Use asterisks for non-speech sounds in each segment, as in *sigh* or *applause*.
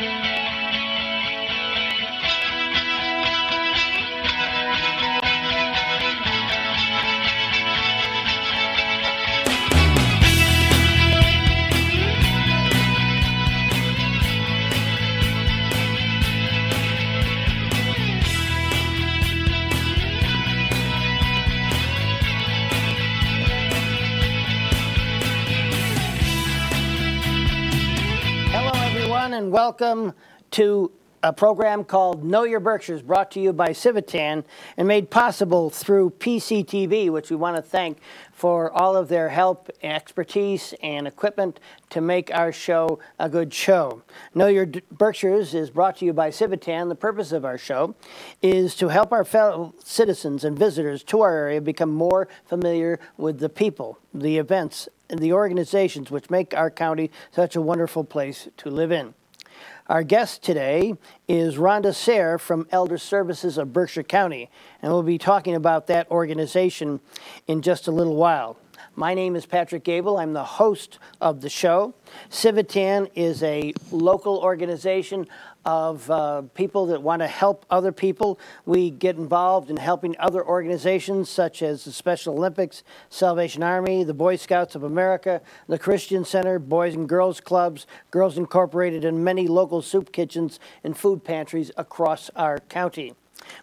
Hello, welcome to a program called Know Your Berkshires, brought to you by Civitan and made possible through PCTV, which we want to thank for all of their help, expertise, and equipment to make our show a good show. Know Your Berkshires is brought to you by Civitan. The purpose of our show is to help our fellow citizens and visitors to our area become more familiar with the people, the events, and the organizations which make our county such a wonderful place to live in. Our guest today is Rhonda Sayre from Elder Services of Berkshire County, and we'll be talking about that organization in just a little while. My name is Patrick Gable. I'm the host of the show. Civitan is a local organization of uh, people that want to help other people. We get involved in helping other organizations such as the Special Olympics, Salvation Army, the Boy Scouts of America, the Christian Center, Boys and Girls Clubs, Girls Incorporated, and many local soup kitchens and food pantries across our county.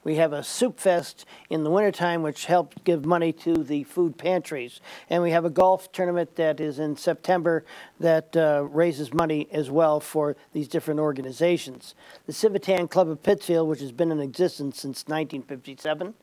We have a soup fest in the wintertime, which helps give money to the food pantries. And we have a golf tournament that is in September that uh, raises money as well for these different organizations. The Civitan Club of Pittsfield, which has been in existence since 1957,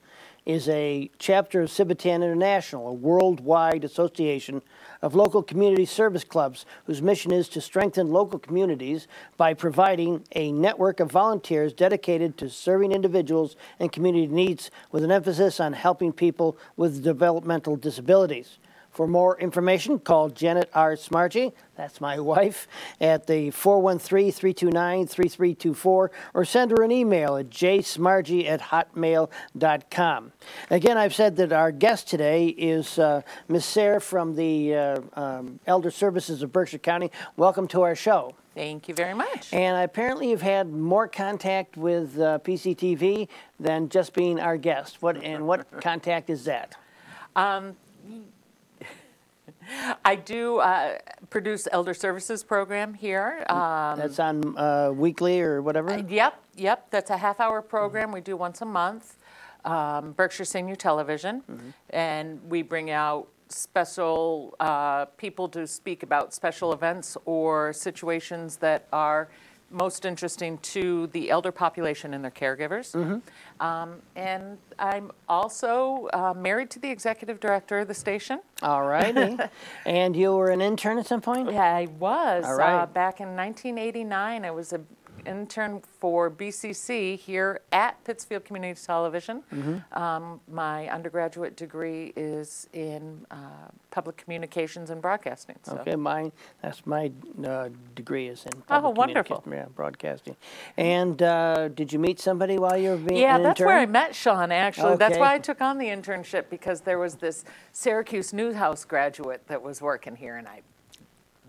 is a chapter of Civitan International, a worldwide association of local community service clubs whose mission is to strengthen local communities by providing a network of volunteers dedicated to serving individuals and community needs with an emphasis on helping people with developmental disabilities. For more information, call Janet R. Smargy, that's my *laughs* wife, at the 413 329 3324 or send her an email at jsmargy at hotmail.com. Again, I've said that our guest today is uh, Ms. Sayre from the uh, um, Elder Services of Berkshire County. Welcome to our show. Thank you very much. And apparently, you've had more contact with uh, PCTV than just being our guest. What and what *laughs* contact is that? I do uh, produce elder services program here. Um, That's on uh, weekly or whatever. yep, yep. That's a half hour program we do once a month. Um, Berkshire Senior Television, and we bring out special uh, people to speak about special events or situations that are most interesting to the elder population and their caregivers. Um, and I'm also uh, married to the executive director of the station. All righty. *laughs* and you were an intern at some point? Yeah, I was. All right. Uh, back in 1989, I was an intern for BCC here at Pittsfield Community Television. Mm-hmm. Um, my undergraduate degree is in uh, public communications and broadcasting. So. Okay, mine. That's my uh, degree is in. public Oh, wonderful. communication, Yeah, broadcasting. And uh, did you meet somebody while you were being Yeah, an that's where I met Sean, actually. That's why Okay. I took on the internship because there was this Syracuse Newhouse graduate that was working here, and I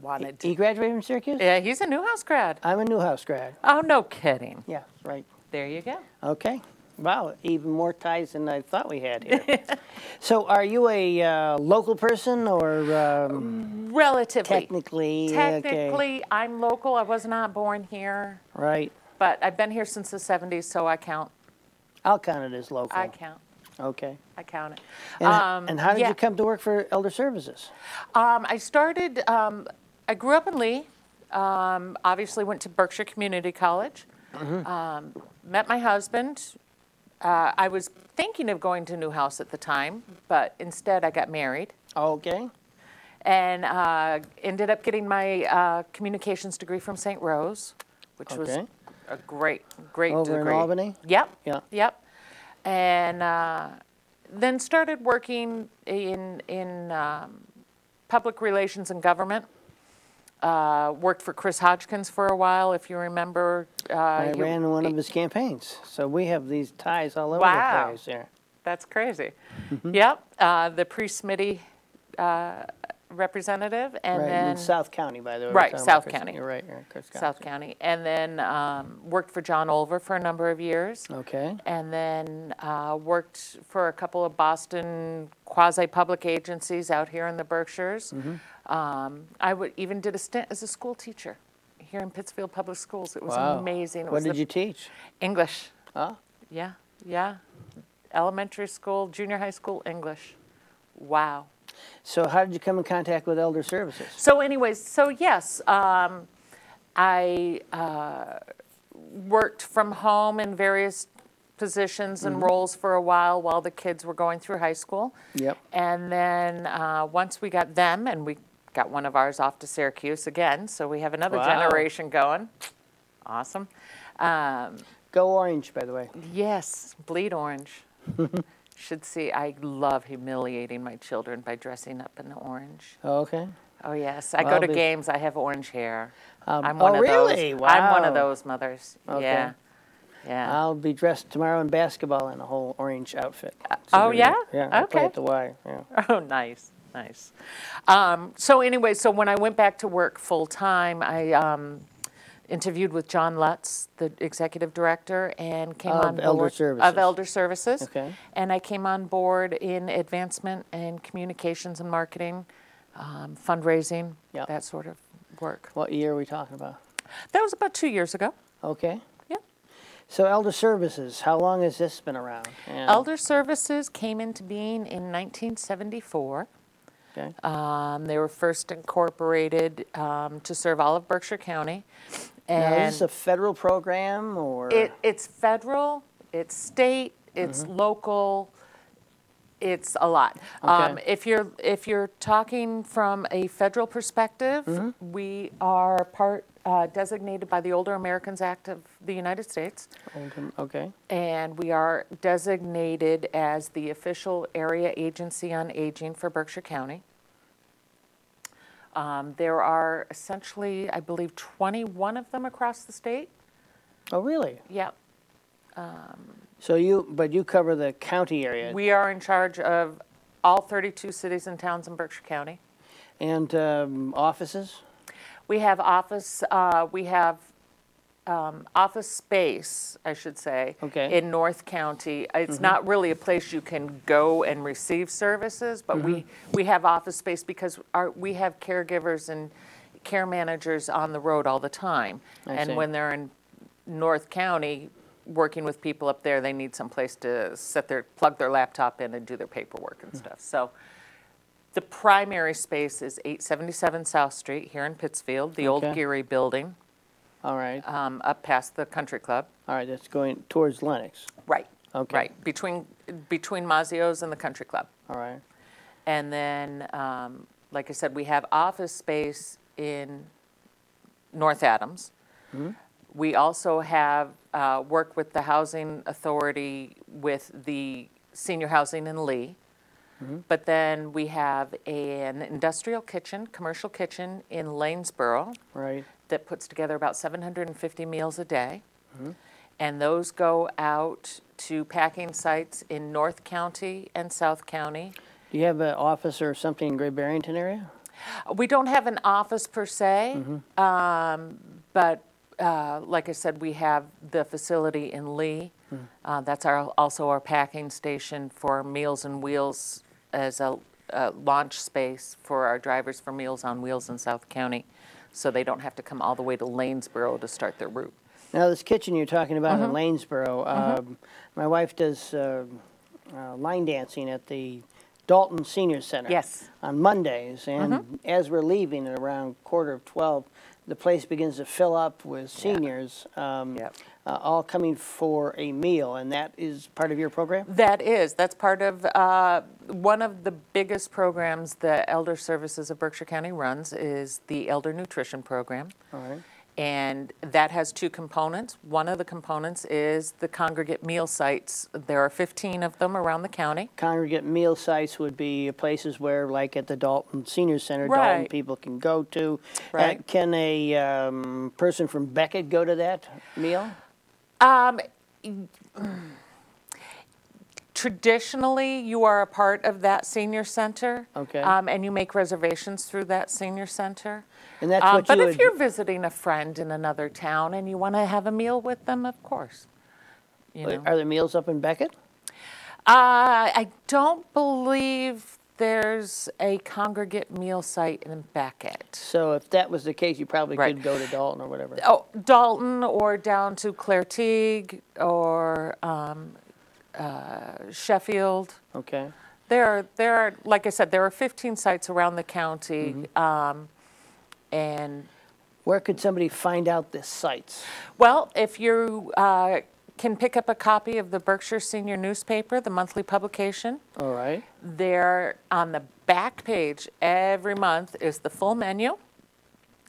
wanted to. He graduated from Syracuse. Yeah, he's a Newhouse grad. I'm a Newhouse grad. Oh, no kidding. Yeah, right. There you go. Okay. Wow, even more ties than I thought we had here. *laughs* so, are you a uh, local person or um, Relatively. technically? okay, Technically, I'm local. I was not born here, right. but I've been here since the 70s, so I count. I'll count it as local. I count. Okay. I count it. And, Um, and how did yeah. you come to work for Elder Services? Um, I started, um, I grew up in Lee. Um, obviously, went to Berkshire Community College. Mm-hmm. Um, met my husband. Uh, I was thinking of going to Newhouse at the time, but instead I got married Okay. and uh, ended up getting my uh, communications degree from St. Rose, which was a great, great Over in degree. Albany? Yep. Yeah. Yep. And uh, then started working in in um, public relations and government. Uh, worked for Chris Hodgkins for a while, if you remember. Uh, I he- ran one of his campaigns, so we have these ties all over Wow. the place here. That's crazy. Mm-hmm. Yep. Uh, the pre Smitty uh, representative, and Right, then in South County, by the way. we're Right, talking about South Chris- County. You're right, you're in Chris South County, and then um, worked for John Olver for a number of years. Okay, and then uh, worked for a couple of Boston quasi-public agencies out here in the Berkshires. Mm-hmm. Um, I would, even did a stint as a school teacher here in Pittsfield Public Schools. It was wow. amazing. It What was did the- you teach? English. Oh, Yeah, yeah. Elementary school, junior high school English. Wow. So how did you come in contact with Elder Services? So, anyways, so yes, um, I uh, worked from home in various positions and roles for a while while the kids were going through high school. Yep. And then uh, once we got them, and we got one of ours off to Syracuse again, so we have another Wow. generation going. Awesome. Um, Go Orange, by the way. yes, bleed orange. *laughs* Should see. I love humiliating my children by dressing up in the orange. Oh, Okay. Oh yes, I Well, go to be- games. I have orange hair. Um, I'm oh, one of really? those. I'm one of those mothers. Okay. Yeah, yeah. I'll be dressed tomorrow in basketball in a whole orange outfit. So oh, yeah? Yeah, I play Okay. at the Y, yeah. *laughs* Oh, nice, nice. Um, so anyway, so when I went back to work full time, I um, interviewed with John Lutz, the executive director, and came Of on Elder board Services. of Elder Services. Okay. And I came on board in advancement and communications and marketing, um, fundraising, Yep. that sort of work. What year are we talking about? That was about two years ago. Okay. Yeah. So Elder Services, how long has this been around? And- Elder Services came into being in 1974. Okay. Um, they were first incorporated um, to serve all of Berkshire County. Now, is this a federal program or? it, it's federal, it's state, it's Mm-hmm. local, it's a lot. Um, Okay. if you're if you're talking from a federal perspective, Mm-hmm. we are part uh, designated by the Older Americans Act of the United States. Okay, And we are designated as the official area agency on aging for Berkshire County. Um, There are essentially, I believe, 21 of them across the state. oh, really? Yep. So you, but you cover the county area? We are in charge of all 32 cities and towns in Berkshire County. And um, offices? We have office, uh, we have um, office space, I should say. Okay. In North County. It's mm-hmm. not really a place you can go and receive services, but we, mm-hmm. we have office space because our, we have caregivers and care managers on the road all the time. I And see. when they're in North County, working with people up there, they need some place to set their, plug their laptop in and do their paperwork and hmm. stuff. So the primary space is 877 South Street here in Pittsfield, the old Okay. Geary Building, All right, um, up past the Country Club. all right, that's going towards Lenox. Right. Okay. Right, between, between Mazzeo's and the Country Club. All right, And then, um, like I said, we have office space in North Adams. We also have, uh, work with the Housing Authority with the senior housing in Lee. But then we have an industrial kitchen, commercial kitchen in Lanesboro right. That puts together about 750 meals a day. And those go out to packing sites in North County and South County. Do you have an office or something in Great Barrington area? We don't have an office per se, um, but uh, like I said, we have the facility in Lee. Uh, That's our, also our packing station for Meals and Wheels as a a launch space for our drivers for Meals on Wheels in South County, so they don't have to come all the way to Lanesboro to start their route. Now, this kitchen you're talking about Mm-hmm. in Lanesboro, um, my wife does uh, uh, line dancing at the Dalton Senior Center. Yes. Mm-hmm. On Mondays, and as we're leaving at around quarter of 12, the place begins to fill up with seniors, um, Yep. uh, all coming for a meal, and that is part of your program? That is, that's part of, uh, one of the biggest programs the Elder Services of Berkshire County runs is the Elder Nutrition Program. All right. And that has two components. One of the components is the congregate meal sites. There are 15 of them around the county. Congregate meal sites would be places where, like at the Dalton Senior Center, Dalton Right. people can go to. Uh, Right. Can a um, person from Becket go to that meal? Um, Traditionally, you are a part of that senior center. Okay. um, And you make reservations through that senior center. And that's Um, what But you if would- you're visiting a friend in another town and you want to have a meal with them, of course. You know. Are there meals up in Becket? Uh, I don't believe there's a congregate meal site in Becket. So if that was the case, you probably Right. could go to Dalton or whatever. Oh, Dalton or down to Claire Teague or um, uh, Sheffield. Okay. There are, there are, like I said, there are 15 sites around the county. Mm-hmm. Um, and, Where could somebody find out the sites? well, if you uh, can pick up a copy of the Berkshire Senior Newspaper, the monthly publication, All right. there on the back page every month is the full menu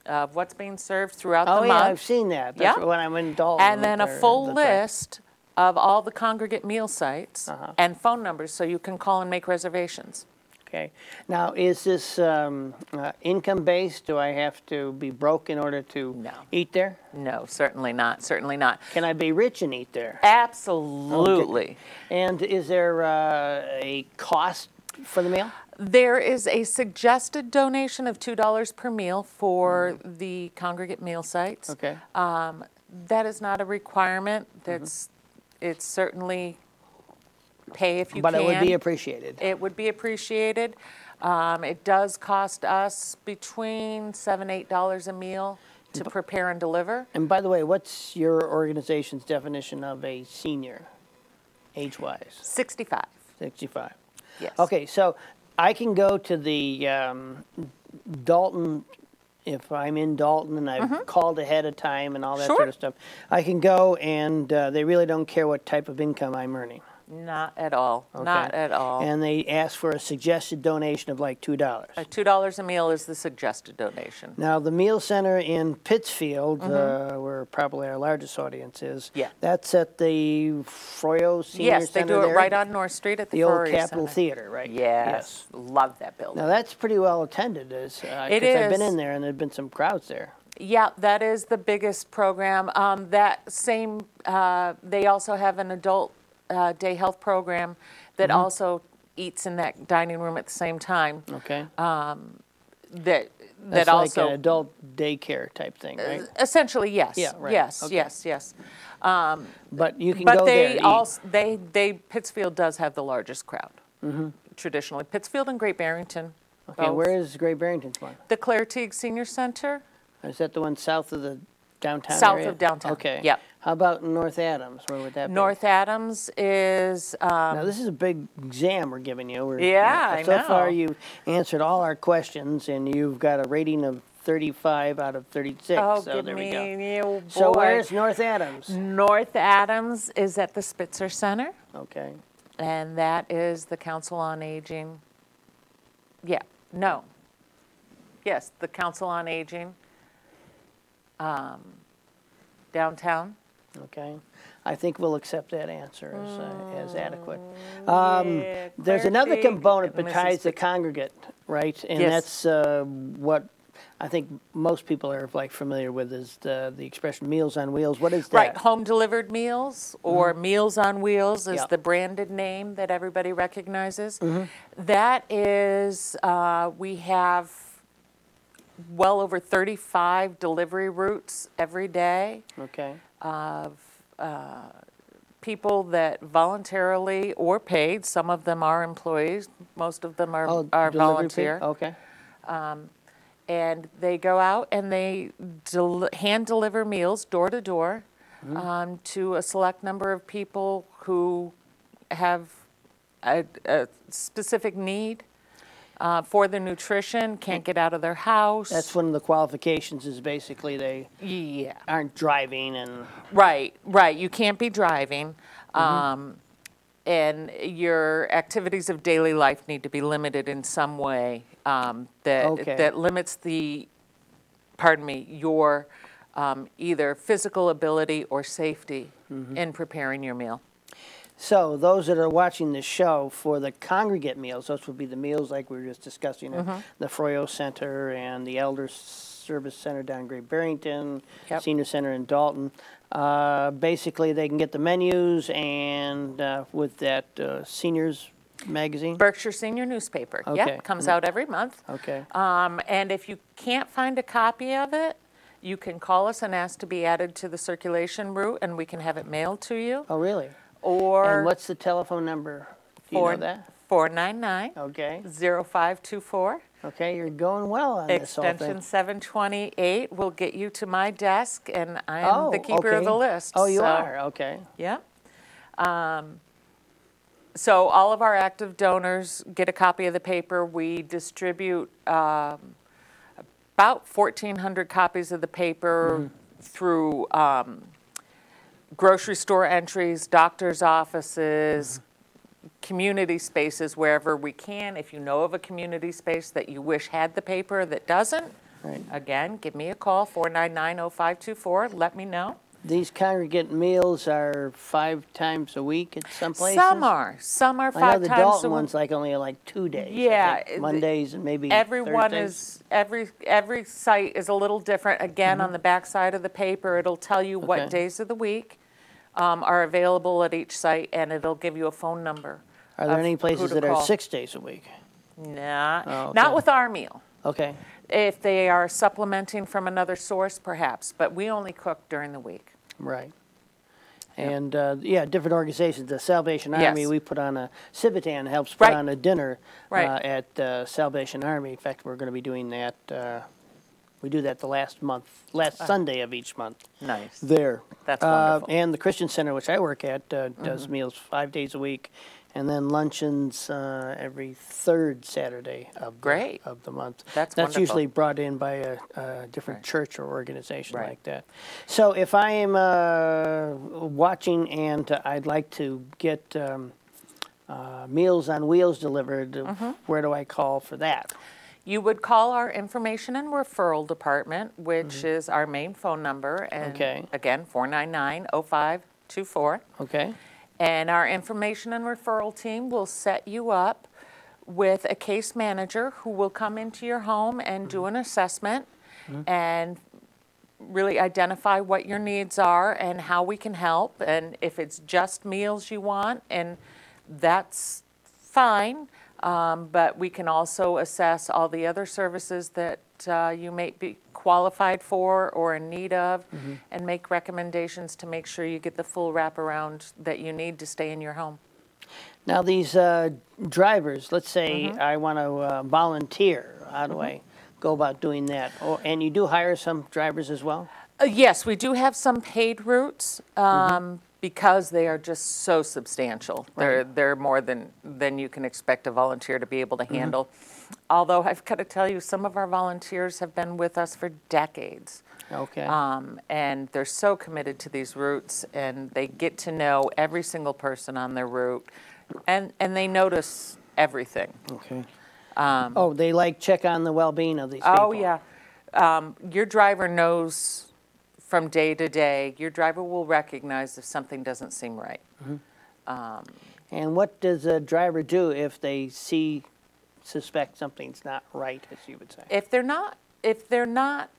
of what's being served throughout Oh, the yeah, month. I've seen that. That's Yeah. when I'm in Dalton. And then a or- full that's right. list of all the congregate meal sites Uh-huh. and phone numbers so you can call and make reservations. Okay. Now, is this um, uh, income-based? Do I have to be broke in order to No. eat there? No, certainly not, certainly not. Can I be rich and eat there? Absolutely. And is there uh, a cost for the meal? There is a suggested donation of $2 per meal for the congregate meal sites. Okay. Um, That is not a requirement. Mm-hmm. That's, it's certainly pay if you can. But can. it would be appreciated. It would be appreciated. Um, It does cost us between seven, eight dollars a meal to prepare and deliver. And by the way, what's your organization's definition of a senior, age-wise? 65, 65. yes. Okay, so I can go to the um, Dalton, if I'm in Dalton and I've called ahead of time and all that Mm-hmm. Sure. sort of stuff. I can go and uh, they really don't care what type of income I'm earning. Not at all, not okay? at all. And they ask for a suggested donation of like $2. Uh, $2 a meal is the suggested donation. Now, the meal center in Pittsfield, uh, where probably our largest audience is, Mm-hmm. Yeah. that's at the Froio Senior Center. Yes, they Center do it there? right on North Street at the the old Capitol Center. Theater, right? Yes, love that building. Now that's pretty well attended, is uh, It 'cause I've been is. in there and there've been some crowds there. Yeah, that is the biggest program. Um, that same, uh, they also have an adult uh, day health program that Mm-hmm. also eats in that dining room at the same time. Okay, That that that's like also an adult daycare type thing, right? essentially yes. Yeah, right. Yes, Okay. yes, yes. But you can But go there. they and eat. also they they Pittsfield does have the largest crowd. Mm-hmm. Traditionally, Pittsfield and Great Barrington. Okay, both. where is Great Barrington's one? the Claire Teague Senior Center? Is that the one south of the downtown South area? of downtown, Okay. yep. How about North Adams? Where would that be? North Adams is um, Now this is a big exam we're giving you. We're, Yeah, I so far know. you've answered all our questions and you've got a rating of 35 out of 36. Oh, so give there me, we go. you So boy. where's North Adams? North Adams is at the Spitzer Center, Okay. and that is the Council on Aging. Yeah, no. Yes, the Council on Aging um, downtown. Okay. I think we'll accept that answer as, uh, as adequate. Um, yeah, there's another component besides the congregate, right? And Yes. that's uh, what I think most people are like familiar with is the, the expression Meals on Wheels. What is that? Right, home delivered meals or Meals on Wheels is Yeah. the branded name that everybody recognizes. Mm-hmm. That is, uh, we have well over 35 delivery routes every day Okay. Of uh, people that voluntarily or paid, some of them are employees, most of them are, Oh, are delivery fee? volunteer. Okay. and they go out and they del- hand deliver meals door to door Mm-hmm. um, to a select number of people who have a, a specific need uh, for their nutrition, can't get out of their house. That's one of the qualifications is basically they yeah. aren't driving and Right, right. You can't be driving. Um, and your activities of daily life need to be limited in some way um, that, Okay. that limits the, pardon me, your um, either physical ability or safety Mm-hmm. in preparing your meal. So those that are watching the show for the congregate meals, those would be the meals like we were just discussing Mm-hmm. at the Froio Center and the Elders Service Center down in Great Barrington, Yep. Senior Center in Dalton. Uh, Basically, they can get the menus and uh, with that uh, seniors magazine. Berkshire Senior Newspaper. Okay. Yep, comes out every month. Okay, Um, and if you can't find a copy of it, you can call us and ask to be added to the circulation route, and we can have it mailed to you. oh, really? Or And what's the telephone number? Do you know that? four nine nine Okay, zero five two four. okay, you're going well on this whole Extension thing. 728 will get you to my desk, and I am Oh, the keeper of the okay. list. Oh, you so- are, okay. Yeah. Um, So all of our active donors get a copy of the paper. We distribute um, about 1,400 copies of the paper through um, grocery store entries, doctor's offices, community spaces, wherever we can. If you know of a community space that you wish had the paper that doesn't, Right. again, give me a call, 499-0524, let me know. These congregate meals are five times a week at some places? Some are, some are I know five the times a Dalton week. one's like only like two days. I Yeah, think, it- Mondays and maybe Everyone Thursdays. is, every, every site is a little different. Again, on the back side of the paper, it'll tell you Mm-hmm. Okay. what days of the week um, are available at each site, and it'll give you a phone number. Are there of any who places to that are call. six days a week? Nah, Oh, okay. not with our meal. Okay, If they are supplementing from another source, perhaps, but we only cook during the week. Right. And, uh, yeah, different organizations, the Salvation Army, Yes. we put on a, Civitan helps put Right. on a dinner uh, Right. at uh, Salvation Army. In fact, we're going to be doing that, uh, we do that the last month, last Sunday of each month. Nice. there. That's Uh, wonderful. And the Christian Center, which I work at, uh, Mm-hmm. does meals five days a week, and then luncheons uh, every third Saturday of the, Great. of the month. That's wonderful. usually brought in by a, a different Right. church or organization Right. like that. So if I am uh, watching and I'd like to get um, uh, Meals on Wheels delivered, Mm-hmm. where do I call for that? You would call our information and referral department, which is our main phone number. and Mm-hmm. Okay. Again, 499-0524. Okay. And our information and referral team will set you up with a case manager who will come into your home and do an assessment and really identify what your needs are and how we can help. And if it's just meals you want, and that's fine. Um, but we can also assess all the other services that uh, you may be qualified for or in need of and make recommendations to make sure you get the full wraparound that you need to stay in your home. Now, these uh, drivers, let's say Mm-hmm. I want to uh, volunteer, how do I go about doing that? Or, and you do hire some drivers as well? Uh, Yes, we do have some paid routes um, because they are just so substantial. They're, they're more than, than you can expect a volunteer to be able to handle. Although I've got to tell you, some of our volunteers have been with us for decades. Okay. Um, and they're so committed to these routes and they get to know every single person on their route and, and they notice everything. okay. oh, they like check on the well-being of these people. um, Oh, yeah. Um, your driver knows from day to day, your driver will recognize if something doesn't seem right. And what does a driver do if they see, suspect something's not right, as you would say? If they're not, if they're not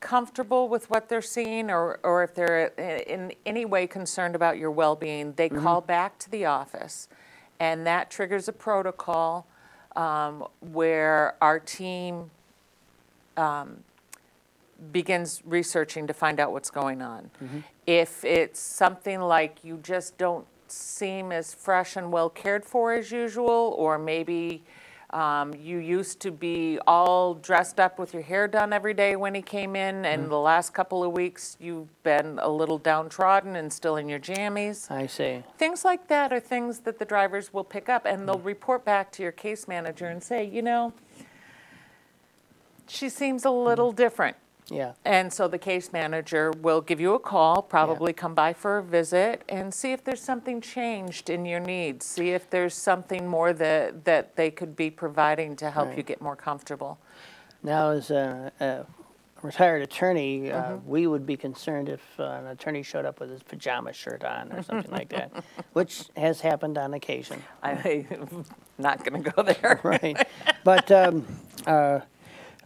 comfortable with what they're seeing or, or if they're i- in any way concerned about your well-being, they call back to the office. And that triggers a protocol um, where our team um, begins researching to find out what's going on. Mm-hmm. If it's something like you just don't seem as fresh and well cared for as usual, or maybe um, you used to be all dressed up with your hair done every day when he came in, and mm-hmm. the last couple of weeks you've been a little downtrodden and still in your jammies. I see. Things like that are things that the drivers will pick up and they'll mm. report back to your case manager and say, you know, she seems a little mm. different. Yeah. And so the case manager will give you a call, probably come by for a visit, and see if there's something changed in your needs. See if there's something more that, that they could be providing to help you get more comfortable. Now, as a, a retired attorney, uh, Mm-hmm. we would be concerned if uh, an attorney showed up with his pajama shirt on or something like that, *laughs* which has happened on occasion. I'm *laughs* not going to go there. *laughs* Right. But um, uh,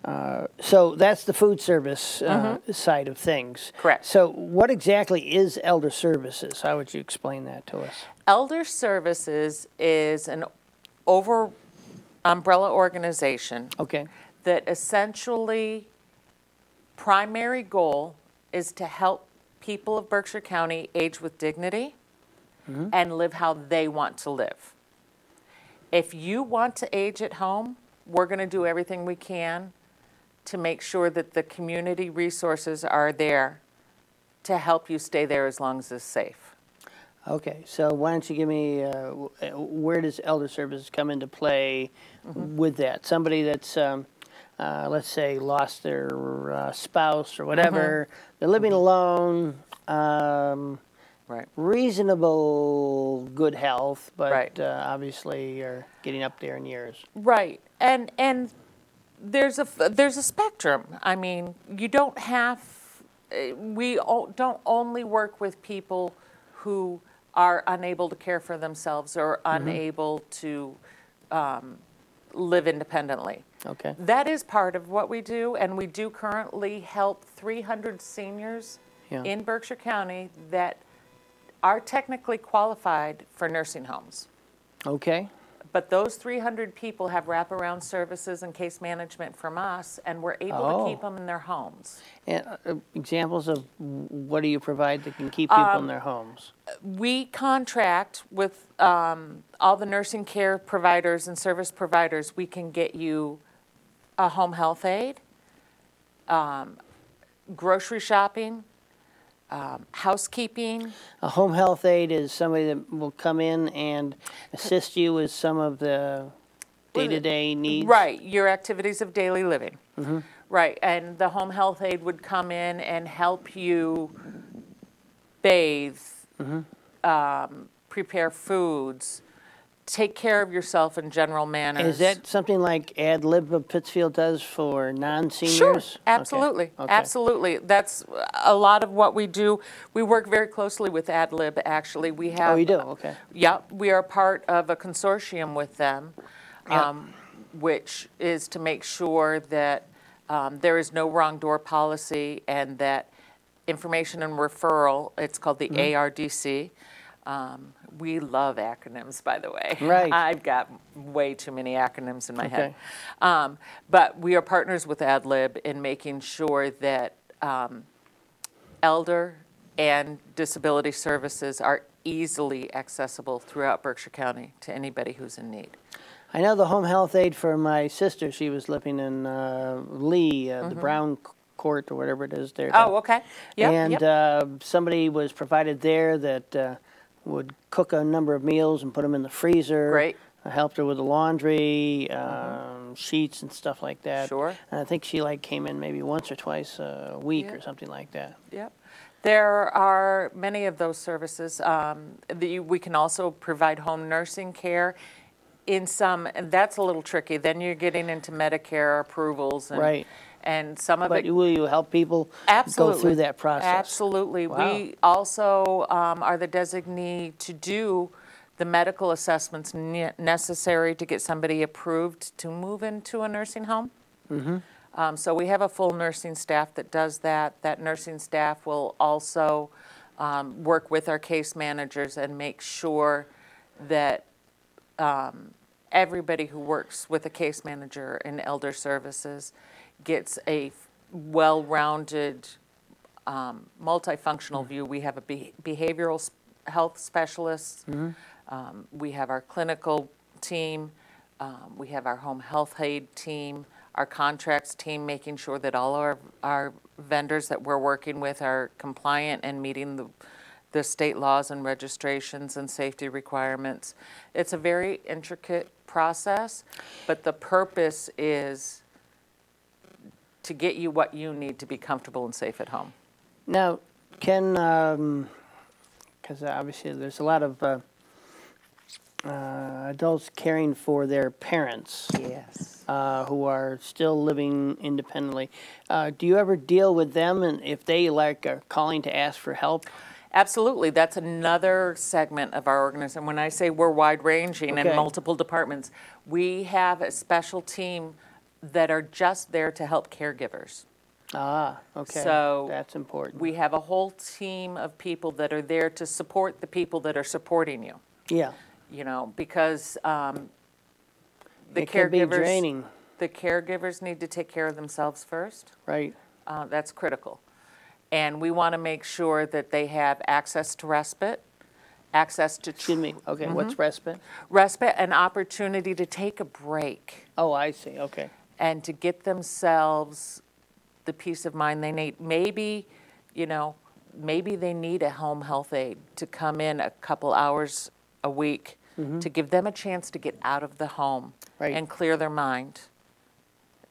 Uh, so that's the food service uh, side of things. Mm-hmm. Correct. So what exactly is elder services? How would you explain that to us? Elder Services is an over umbrella organization Okay. that essentially primary goal is to help people of Berkshire County age with dignity and live how they want to live. If you want to age at home, we're going to do everything we can to make sure that the community resources are there to help you stay there as long as it's safe. Okay. So why don't you give me uh, w- uh, where does elder services come into play Mm-hmm. with that? Somebody that's um, uh, let's say lost their uh, spouse or whatever. Mm-hmm. They're living alone. Um, Right. reasonable good health, but Right. uh, obviously are getting up there in years. Right, and and there's a there's a spectrum. I mean, you don't have uh, we don't only work with people who are unable to care for themselves or unable to um, live independently. Okay. That is part of what we do, and we do currently help 300 seniors Yeah. in Berkshire County that are technically qualified for nursing homes. Okay. But those 300 people have wraparound services and case management from us, and we're able Oh. to keep them in their homes. And uh, examples of what do you provide that can keep people Um, in their homes? We contract with um, all the nursing care providers and service providers. We can get you a home health aide, um, grocery shopping, um, housekeeping. A home health aide is somebody that will come in and assist you with some of the day-to-day needs. Right, your activities of daily living. Right, and the home health aide would come in and help you bathe, um, prepare foods, take care of yourself in general manners. Is that something like AdLib of Pittsfield does for non-seniors? Sure, absolutely, okay. absolutely. That's a lot of what we do. We work very closely with AdLib, actually. We have. Oh, you do? Okay. Yeah, we are part of a consortium with them, um, which is to make sure that um, there is no wrong door policy and that information and referral, it's called the Mm-hmm. ARDC. Um, We love acronyms, by the way. Right. *laughs* I've got way too many acronyms in my head. Okay. Um, But we are partners with AdLib in making sure that um, elder and disability services are easily accessible throughout Berkshire County to anybody who's in need. I know the home health aide for my sister. She was living in uh, Lee, uh, the Brown Court or whatever it is there. Mm-hmm. Oh, okay. Yep, and yep. uh, somebody was provided there that uh, would cook a number of meals and put them in the freezer. Great. I helped her with the laundry, um, sheets, and stuff like that. Sure. And I think she like came in maybe once or twice a week Yeah. or something like that. Yep. There are many of those services. Um, the, we can also provide home nursing care in some, and that's a little tricky. Then you're getting into Medicare approvals and, Right. And some of But it. will you help people Absolutely. go through that process? Absolutely. Wow. We also um, are the designee to do the medical assessments ne- necessary to get somebody approved to move into a nursing home. Mm-hmm. Um, So we have a full nursing staff that does that. That nursing staff will also um, work with our case managers and make sure that um, everybody who works with a case manager in elder services gets a well-rounded, um, multifunctional view. We have a be- behavioral s- health specialist. Um, We have our clinical team. um, We have our home health aid team, our contracts team, making sure that all our, our vendors that we're working with are compliant and meeting the, the state laws and registrations and safety requirements. It's a very intricate process, but the purpose is to get you what you need to be comfortable and safe at home. Now, can, because obviously there's a lot of uh, uh, adults caring for their parents Yes. uh, who are still living independently. Uh, do you ever deal with them and if they like are calling to ask for help? Absolutely. That's another segment of our organization. When I say we're wide ranging and multiple departments, we have a special team that are just there to help caregivers. Ah, okay. So That's important. We have a whole team of people that are there to support the people that are supporting you, Yeah, you know, because um, the it can be caregivers, draining, the caregivers need to take care of themselves first. right? Uh, That's critical. And we want to make sure that they have access to respite, access to Excuse me, okay, Mm-hmm. what's respite? respite, an opportunity to take a break Oh, I see, okay. And to get themselves the peace of mind they need. Maybe, you know, maybe they need a home health aide to come in a couple hours a week to give them a chance to get out of the home Right. and clear their mind.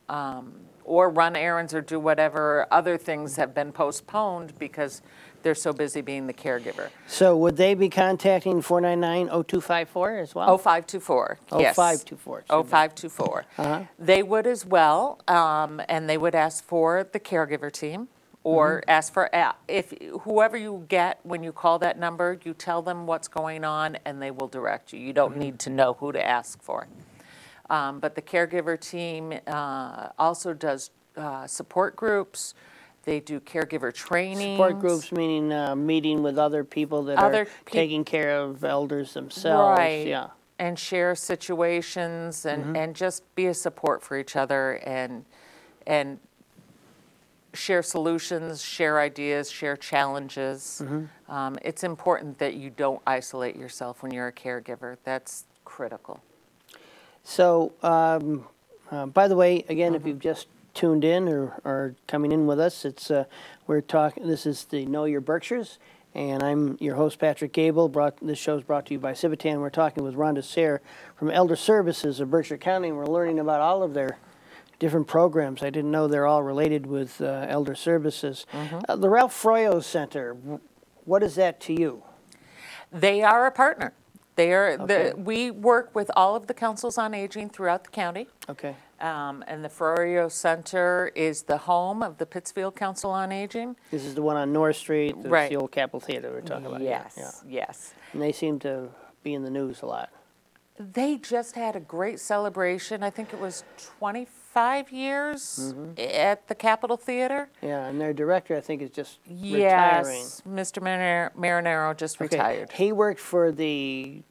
Um, or run errands or do whatever other things have been postponed because they're so busy being the caregiver. So would they be contacting 499-0254 as well? 0524, Oh, yes. 0524, excuse me. 0524. Uh-huh. They would as well, um, and they would ask for the caregiver team, or Mm-hmm. ask for, a- if, whoever you get, when you call that number, you tell them what's going on, and they will direct you. You Mm-hmm. don't need to know who to ask for. Um, But the caregiver team uh, also does uh, support groups, they do caregiver training. Support groups meaning uh, meeting with other people that Other are peop- taking care of elders themselves. Right. Yeah, And share situations and, Mm-hmm. and just be a support for each other and, and share solutions, share ideas, share challenges. Mm-hmm. Um, it's important that you don't isolate yourself when you're a caregiver. That's critical. So, um, uh, by the way, again, Mm-hmm. if you've just tuned in or, or coming in with us, it's uh, we're talking. This is the Know Your Berkshires, and I'm your host Patrick Gable. Brought this show is brought to you by Civitan. We're talking with Rhonda Sayre from Elder Services of Berkshire County. and We're learning about all of their different programs. I didn't know they're all related with uh, Elder Services. Mm-hmm. Uh, the Ralph Froio Center. What is that to you? They are a partner. They are, Okay. the, we work with all of the councils on aging throughout the county. Okay. Um, and the Ferrario Center is the home of the Pittsfield Council on Aging. This is the one on North Street. That's Right. the old Capitol Theater we're talking about. yeah, yeah. Yes, yes. And they seem to be in the news a lot. They just had a great celebration. I think it was 25 years mm-hmm. at the Capitol Theater. Yeah, and their director, I think, is just retiring. Yes, Mr. Marinaro- Marinaro just Okay, retired. He worked for the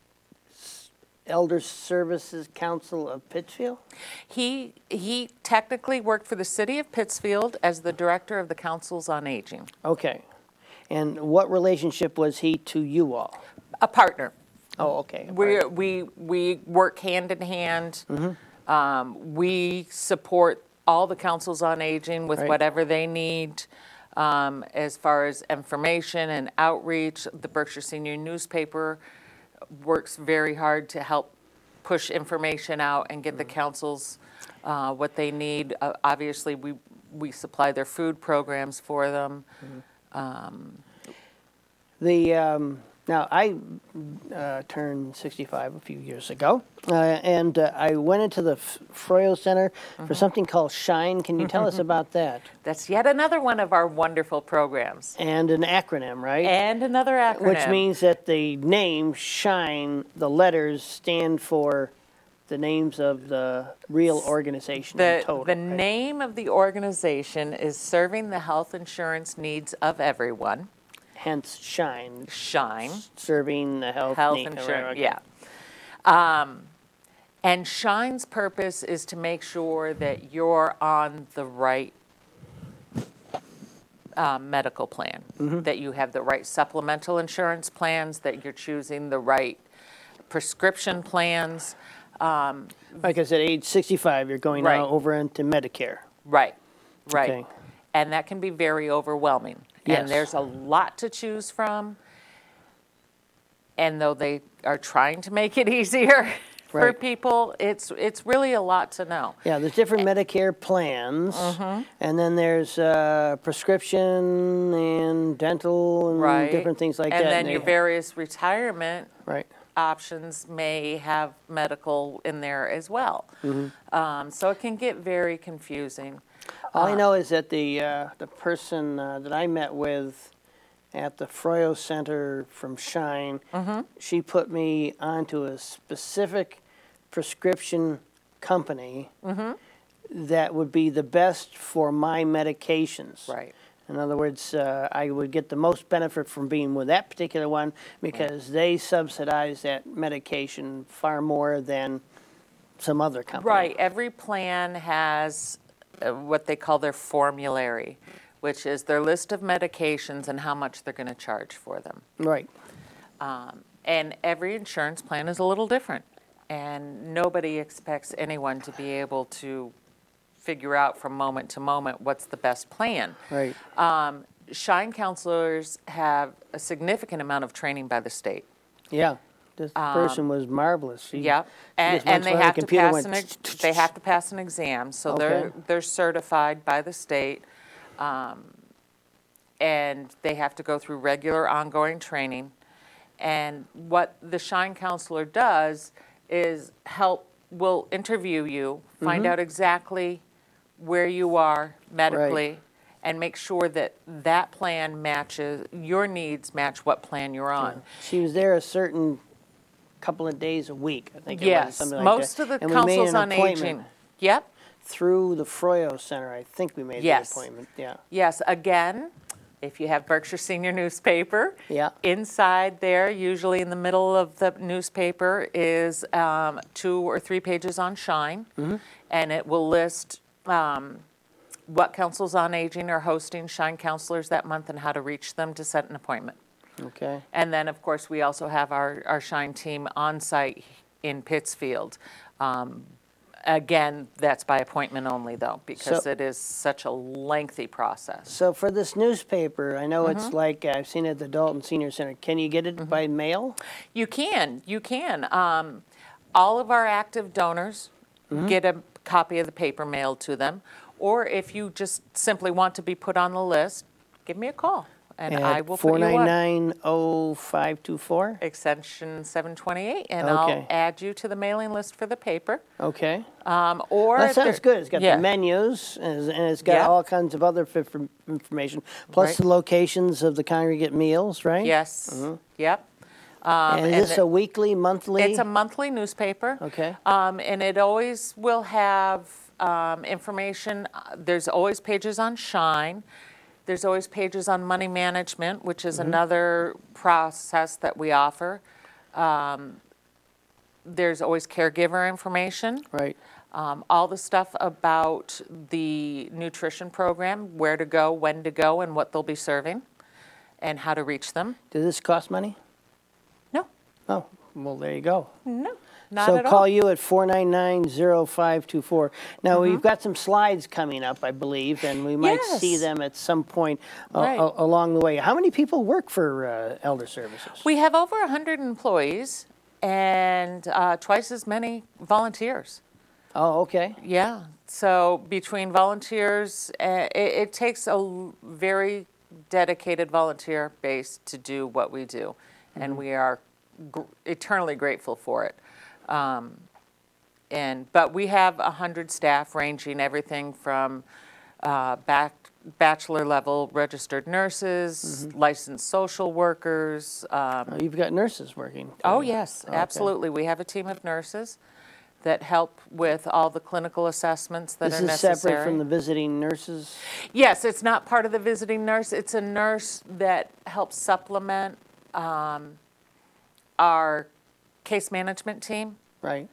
S- Elder Services Council of Pittsfield? He, he technically worked for the city of Pittsfield as the director of the councils on aging. Okay. And what relationship was he to you all? A partner. Oh, okay. We, we, we work hand in hand. Mm-hmm. Mm-hmm. Um, we support all the councils on aging with Right. whatever they need. Um, as far as information and outreach, the Berkshire Senior newspaper works very hard to help push information out and get the Mm-hmm. councils uh, what they need. Uh, obviously, we, we supply their food programs for them. The, um, now, I uh, turned 65 a few years ago, uh, and uh, I went into the F- Froio Center Mm-hmm. for something called Shine. Can you tell us *laughs* about that? That's yet another one of our wonderful programs. And an acronym, right? And another acronym. Which means that the name Shine, the letters stand for the names of the real organization in The, total. the right? name of the organization is Serving the Health Insurance Needs of Everyone, Hence Shine, SHINE, serving the health, Health need- Insurance, okay. yeah. Um, And SHINE's purpose is to make sure that you're on the right uh, medical plan, Mm-hmm. that you have the right supplemental insurance plans, that you're choosing the right prescription plans. Like I said, age 65, you're going Right. now over into Medicare. Right, right. Okay. And that can be very overwhelming. Yes. And there's a lot to choose from. And though they are trying to make it *laughs* easier for Right. people, it's, it's really a lot to know. Yeah, there's different Medicare plans, Mm-hmm. and then there's uh, prescription and dental and Right. different things like that. And then they- your various retirement right. options may have medical in there as well. Mm-hmm. Um, So it can get very confusing. All. I know is that the uh, the person uh, that I met with at the Froio Center from Shine, Mm-hmm. she put me onto a specific prescription company, Mm-hmm. that would be the best for my medications. Right. In other words, uh, I would get the most benefit from being with that particular one because they subsidize that medication far more than some other company. Right, every plan has uh, what they call their formulary, which is their list of medications and how much they're going to charge for them. Right. And every insurance plan is a little different. And nobody expects anyone to be able to figure out from moment to moment what's the best plan. Right. Um, Shine counselors have a significant amount of training by the state. Yeah. This person was marvelous. She- Yep, she and, just and they the have to computer pass went an, ex- they have to pass an exam, so they're, Okay. they're certified by the state. um, And they have to go through regular ongoing training. And what the Shine Counselor does is help, will interview you, Mm-hmm. find out exactly where you are medically, and make sure that that plan matches, your needs match what plan you're on. She was there a certain couple of days a week, I think it was, Yes, something like most that. of the And we made councils an on appointment aging. Yep, Through the Froio Center, I think we made the Yes. appointment, yeah. yes, again, if you have Berkshire Senior newspaper. Yeah. Inside there, usually in the middle of the newspaper, is um, two or three pages on Shine. Mm-hmm. And it will list um, what councils on aging are hosting Shine counselors that month and how to reach them to set an appointment. Okay, And then, of course, we also have our, our Shine team on site in Pittsfield. Um, Again, that's by appointment only, though, because So- it is such a lengthy process. so for this newspaper, I know Mm-hmm. it's like, I've seen it at the Dalton Senior Center, can you get it by mail? You can, you can. Um, All of our active donors Mm-hmm. get a copy of the paper mailed to them. Or if you just simply want to be put on the list, give me a call, and I will put you on. 4990524? Extension 728, and Okay. I'll add you to the mailing list for the paper. Okay. Um, Or. That if sounds good. It's got Yeah. the menus and and it's got Yeah. all kinds of other fif- information, plus Right. the locations of the congregate meals, right? Yes, yep. Um, And is this a weekly, monthly? It's a monthly newspaper. Okay. Um, and it always will have, um, information, uh, there's always pages on Shine. There's always pages on money management, which Mm-hmm. is another process that we offer. Um, there's always caregiver information. Right. Um, all the stuff about the nutrition program, where to go, when to go, and what they'll be serving, and how to reach them. Does this cost money? No, Oh, well, there you go. no, not So at all. call you at 4990524. Now, we've got some slides coming up, I believe, and we might see Mm-hmm. Yes. them at some point a- Right. a- along the way. How many people work for uh, Elder Services? We have over 100 employees and uh, twice as many volunteers. Oh, okay. Yeah. So between volunteers, uh, it, it takes a l- very dedicated volunteer base to do what we do, and we are gr- eternally grateful for it. Um, and but we have 100 staff ranging everything from uh, back bachelor level registered nurses, licensed social workers. Um, Oh, You've got nurses working. Oh, yes, Okay. absolutely. We have a team of nurses that help with all the clinical assessments that This are is necessary. separate from the visiting nurses? Yes, it's not part of the visiting nurse. It's a nurse that helps supplement um, our case management team. Right.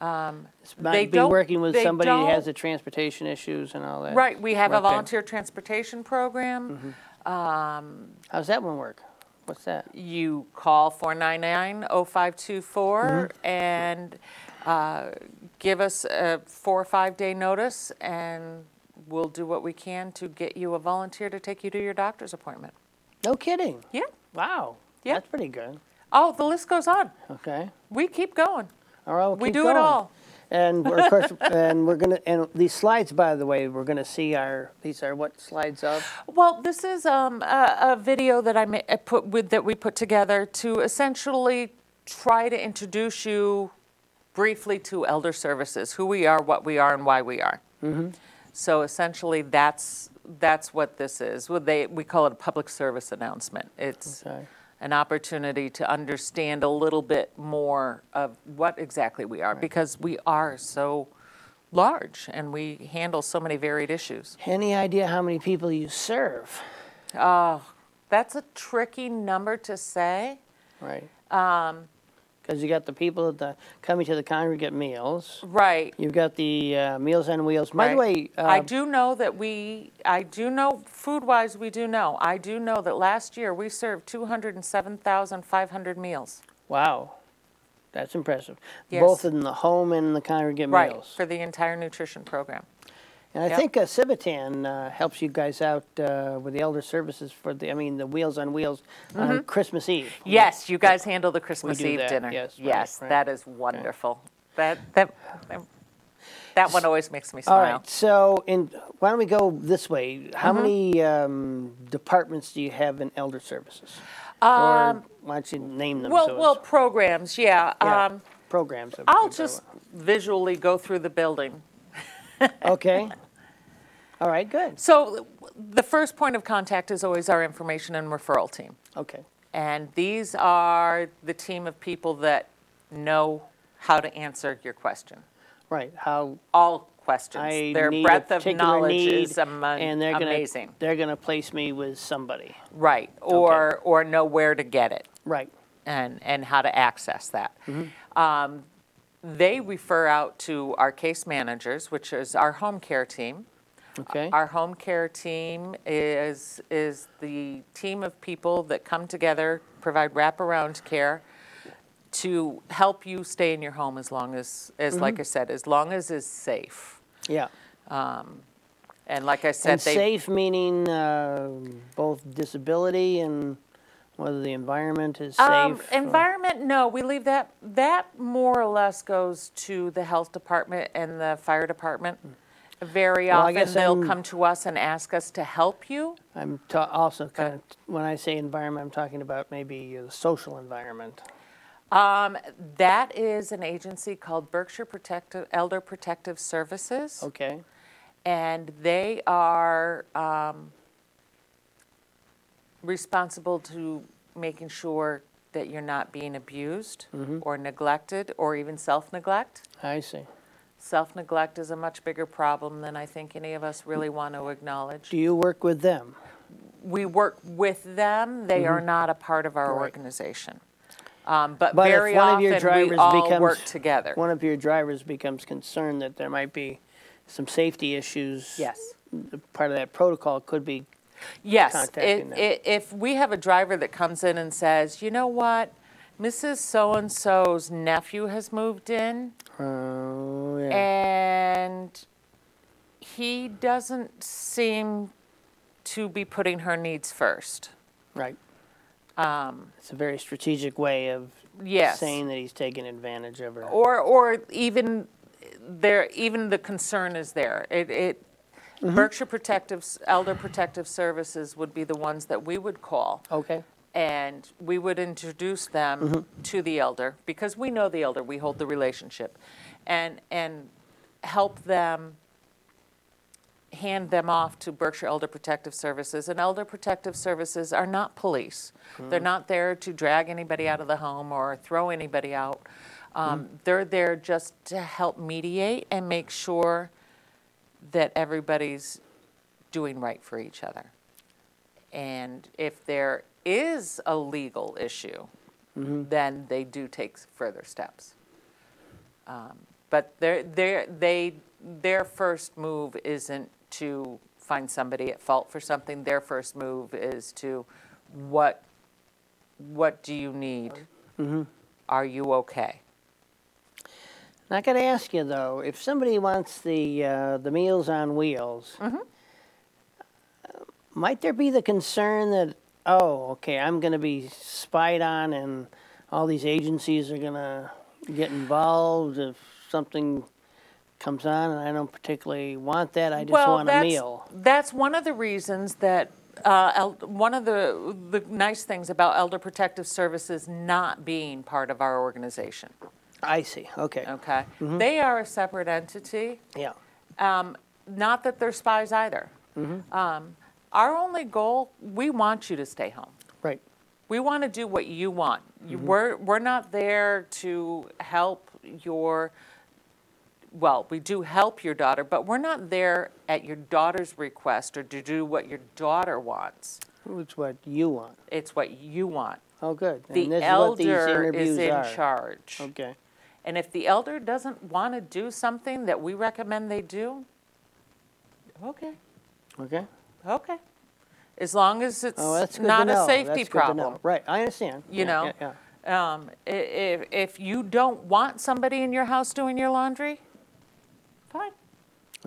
Um, they Might be don't- working with they somebody who has don't- the transportation issues and all that. Right, we have a Okay. Mm-hmm. volunteer transportation program. Um how's that one work? What's that? You call 499-0524 Mm-hmm. and uh, give us a four or five-day notice, and we'll do what we can to get you a volunteer to take you to your doctor's appointment. No kidding. Yeah. Wow. Yeah. That's pretty good. Oh, the list goes on. Okay. We keep going. All right. we'll We keep do it going. all. And we're- of *laughs* course, and we're gonna, and these slides, by the way, we're gonna see our, these are what slides of? Well, this is um, a, a video that I, ma- I put with that we put together to essentially try to introduce you briefly to Elder Services, who we are, what we are, and why we are. So essentially, that's that's what this is. Well, they we call it a public service announcement. It's Okay. An opportunity to understand a little bit more of what exactly we are, because we are so large and we handle so many varied issues. Any idea how many people you serve? Oh, that's a tricky number to say. Right. Um, Because you got the people at the coming to the congregate meals. Right. You've got the uh, Meals on Wheels. By the right. way, I uh, do know that we, I do know, food-wise, we do know. I do know that last year we served 207,500 meals. wow, that's impressive. Yes. Both in the home and in the congregate Right, meals. for the entire nutrition program. And I Yep. think uh, Civitan uh, helps you guys out uh, with the elder services for the, I mean, the Wheels on Wheels on Christmas Eve. Yes, you guys handle the Christmas do Eve that, dinner. yes, right, Yes, right. that is wonderful. That, that, that one always makes me All smile. right, so in, why don't we go this way? How Mm-hmm. many um, departments do you have in elder services? or why don't you name them? Um, Well, so well, it's- programs, yeah. yeah, Um, programs. I'll just visually go through the building. Okay. *laughs* All right, good. So the first point of contact is always our information and referral team. Okay. And these are the team of people that know how to answer your question. Right. How All questions. I Their need a breadth of particular knowledge need, is ama- and they're gonna, amazing. They're going to place me with somebody. Right. Or, or know where to get it. Right. and, and how to access that. Um, they refer out to our case managers, which is our home care team. Okay. Our home care team is, is the team of people that come together, provide wraparound care to help you stay in your home as long as, as like I said, as long as is safe. yeah. And like I said, And they. safe meaning uh, both disability and whether the environment is safe. Um, or- environment, no, we leave that, that more or less goes to the health department and the fire department. Very Well, I often, guess they'll I'm- come to us and ask us to help you. I'm ta- also kind of, when I say environment, I'm talking about maybe the social environment. Um, that is an agency called Berkshire Protective, Elder Protective Services. Okay. And they are um, responsible to making sure that you're not being abused Mm-hmm. or neglected or even self-neglect. I see. Self-neglect is a much bigger problem than I think any of us really want to acknowledge. Do you work with them? We work with them, they are not a part of our Mm-hmm. Right. organization. Um, But But very one of your often, we drivers all becomes- work together. One of your drivers becomes concerned that there might be some safety issues. Yes. Part of that protocol could be, Yes, contacting i- them. i- if we have a driver that comes in and says, you know what, Mrs. So-and-so's nephew has moved in, oh, yeah. and he doesn't seem to be putting her needs first. Right. It's a very strategic way of um, Yes. saying that he's taking advantage of her. Or, or even there, even the concern is there. It, it, Mm-hmm. Berkshire Protective, Elder Protective Services would be the ones that we would call. Okay. And we would introduce them Mm-hmm. to the elder, because we know the elder, we hold the relationship. And, and help them, hand them off to Berkshire Elder Protective Services. And Elder Protective Services are not police. They're not there to drag anybody out of the home or throw anybody out. Um, They're there just to help mediate and make sure that everybody's doing right for each other. And if there is a legal issue, then they do take further steps. Um, But their, their, they, their first move isn't to find somebody at fault for something. Their first move is to, what, what do you need? Are you okay? I got to ask you though, if somebody wants the uh, the Meals on Wheels, Mm-hmm. might there be the concern that oh, okay, I'm going to be spied on, and all these agencies are going to get involved if something comes on, and I don't particularly want that. I just well, want a that's, meal. That's one of the reasons that, uh, el- one of the, the nice things about Elder Protective Services not being part of our organization, I see. Okay. okay? Mm-hmm. They are a separate entity. Yeah. Um, Not that they're spies either. Mm-hmm. Um, Our only goal, we want you to stay home. Right. We want to do what you want. You- Mm-hmm. We're, we're not there to help your well, we do help your daughter, but we're not there at your daughter's request or to do what your daughter wants. It's what you want. It's what you want. Oh, good. The and this is what these elder interviews is in are. charge. Okay. And if the elder doesn't want to do something that we recommend they do, okay, Okay. Okay. As long as it's Oh, that's good not to know. a safety That's good to know. problem. Right. I understand. You Yeah, know? Yeah, yeah. Um, i- if, if you don't want somebody in your house doing your laundry, fine.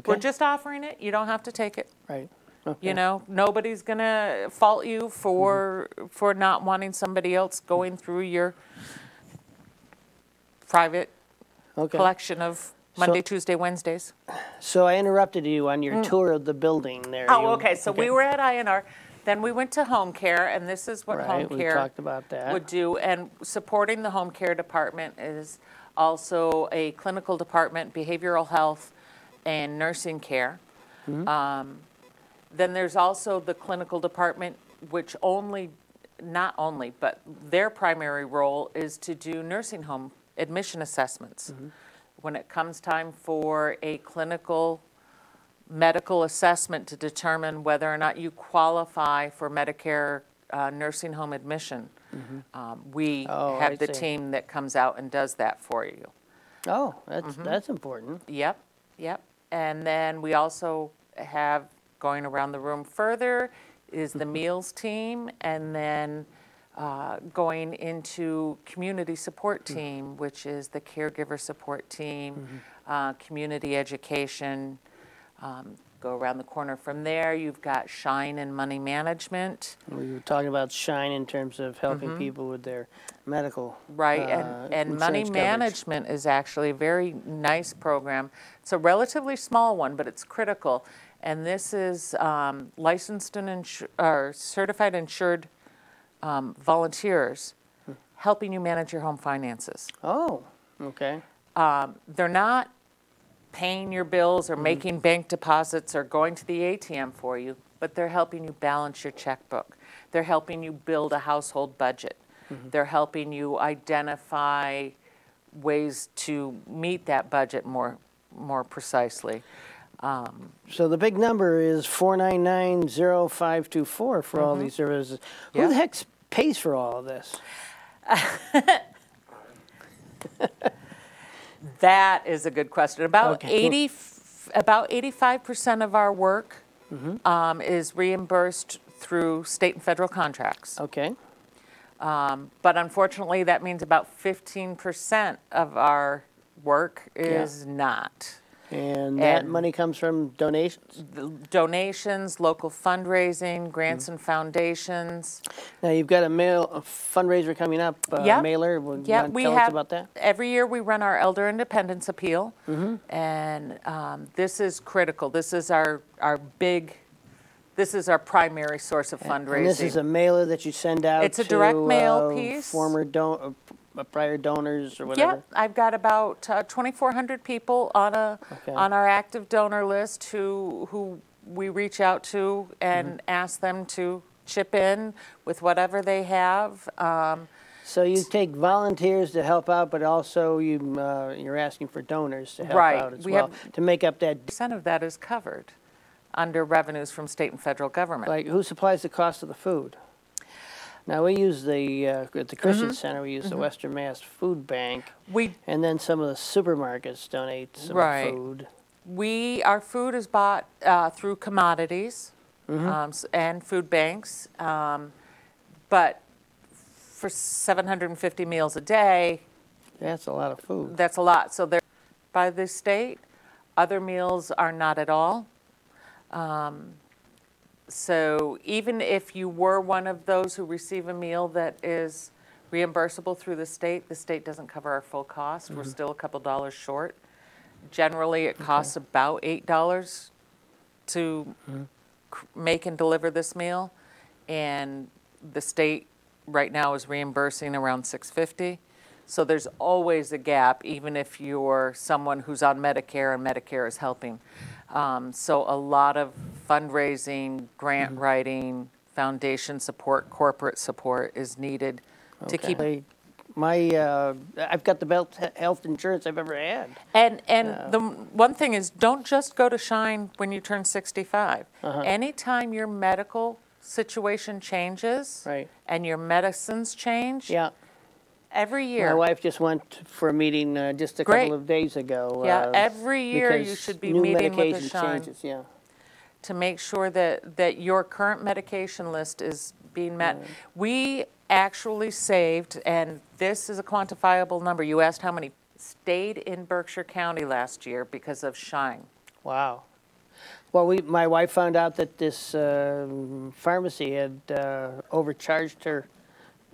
We're Okay. just offering it. You don't have to take it. Right. Okay. You know, nobody's gonna fault you for, Mm-hmm. for not wanting somebody else going through your private Okay. collection of Monday, Tuesday, Wednesdays. So I interrupted you on your tour of the building there. Oh, You- okay, so we were at INR, then we went to home care, and this is what home Right, we care talked about that. would do. And supporting the home care department is also a clinical department, behavioral health, and nursing care. Mm-hmm. Um, Then there's also the clinical department, which only, not only, but their primary role is to do nursing home admission assessments. Mm-hmm. When it comes time for a clinical medical assessment to determine whether or not you qualify for Medicare uh, nursing home admission. Um, We Oh, I have the see. team that comes out and does that for you. Oh, that's Mm-hmm. that's important. Yep, yep. And then we also have, going around the room further, is the *laughs* meals team, and then uh, going into community support team, which is the caregiver support team, uh, community education. Um, Go around the corner from there, you've got Shine and Money Management. We were talking about Shine in terms of helping people with their medical. Mm-hmm. Right, uh, and, and money insurance coverage. management is actually a very nice program. It's a relatively small one, but it's critical. And this is um, licensed and insu- or certified insured um, volunteers helping you manage your home finances. Oh, okay. They're not paying your bills or Mm-hmm. making bank deposits or going to the ATM for you, but they're helping you balance your checkbook. They're helping you build a household budget. Mm-hmm. They're helping you identify ways to meet that budget more, more precisely. So the big number is four nine nine zero five two four for all these services. Who Mm-hmm. Yeah. the heck pays for all of this? *laughs* That is a good question. About Okay. 80, f- about 85% of our work Mm-hmm. um, is reimbursed through state and federal contracts. Okay. But unfortunately, that means about 15% of our work is not. And that And- money comes from donations. The Donations, local fundraising, grants Mm-hmm. and foundations. Now you've got a mail a fundraiser coming up. Uh, Yep. Mailer. Would you Yeah, want to we tell have. us about that? Every year, we run our Elder Independence Appeal. Mm-hmm. And um, this is critical. This is our, our big, this is our primary source of fundraising. And this is a mailer that you send out. It's a to, direct mail uh, piece. Former don- uh, prior donors or whatever. Yep, I've got about uh, 2,400 people on a, Okay. on our active donor list who, who we reach out to and Mm-hmm. ask them to chip in with whatever they have. Um, So you take volunteers to help out, but also you uh, you're asking for donors to help Right. out as We well have- to make up that. Percent of that is covered under revenues from state and federal government. Like who supplies the cost of the food? Now we use the uh, at the Christian Mm-hmm. Center. We use the Western Mass Food Bank, We, and then some of the supermarkets donate some Right. food. we, our food is bought uh, through commodities Mm-hmm. um, s- and food banks. um, But for 750 meals a day, That's a lot of food. That's a lot. So they're by the state. Other meals are not at all. Um, So even if you were one of those who receive a meal that is reimbursable through the state, the state doesn't cover our full cost. We're mm-hmm. still a couple dollars short. Generally, it costs about $8 to mm-hmm. c- make and deliver this meal. And the state right now is reimbursing around 650. So there's always a gap, even if you're someone who's on Medicare and Medicare is helping. Um, So a lot of fundraising, grant writing, foundation support, corporate support is needed to keep. Okay. My, uh, I've got the best he- health insurance I've ever had. And, and the m- one thing is, don't just go to Shine when you turn 65. Uh-huh. Anytime your medical situation changes. Right. And your medicines change. Yeah. Every year. My wife just went for a meeting uh, just a Great. couple of days ago. Yeah, uh, every year you because should be new meeting with the medication Shine. changes, Yeah. to make sure that, that your current medication list is being met. We actually saved, and this is a quantifiable number, you asked how many stayed in Berkshire County last year because of Shine. Wow. Well, we, my wife found out that this um pharmacy had uh, overcharged her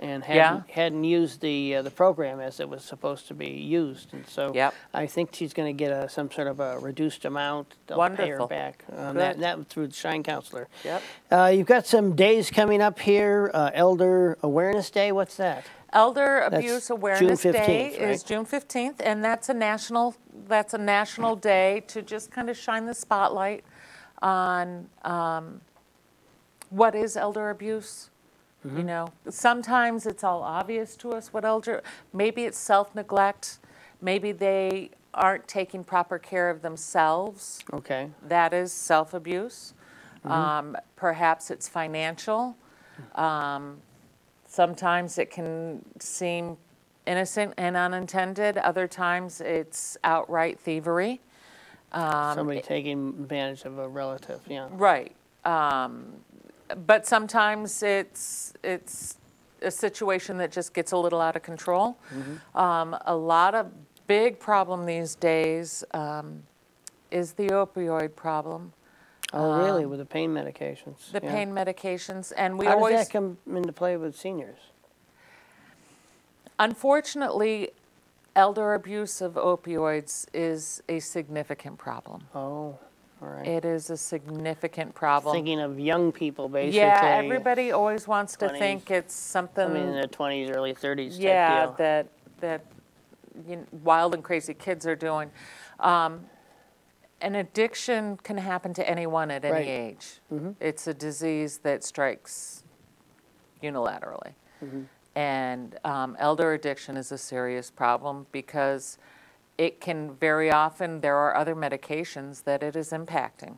and hadn't, hadn't used the, uh, the program as it was supposed to be used. And so Yep. I think she's going to get a, some sort of a reduced amount. They'll pay her Wonderful. back on that, Good. that through the Shine Counselor. Yep. Uh, you've got some days coming up here. Uh, Elder Awareness Day. What's that? Elder Abuse June Awareness Day 15th, is right? June 15th, and that's a national, that's a national day to just kind of shine the spotlight on um, what is elder abuse. Mm-hmm. You know, sometimes it's all obvious to us what elder, maybe it's self-neglect, maybe they aren't taking proper care of themselves. Okay. That is self-abuse. Mm-hmm. Um, Perhaps it's financial. Um, Sometimes it can seem innocent and unintended. Other times it's outright thievery. Um, Somebody taking advantage of a relative. Yeah. Right. Um, But sometimes it's, it's a situation that just gets a little out of control. Mm-hmm. Um, A lot of big problem these days um, is the opioid problem. Oh, really? With the pain medications? Um, the Yeah. pain medications, and we How always, does that come into play with seniors? unfortunately, elder abuse of opioids is a significant problem. Oh, right. It is a significant problem. Thinking of young people, basically. Yeah, everybody always wants to 20s, think it's something. I mean, in their twenties, early thirties type yeah, deal. that that you know, wild and crazy kids are doing. Um, an addiction can happen to anyone at any Right. age. It's a disease that strikes unilaterally. And um, elder addiction is a serious problem because it can very often, there are other medications that it is impacting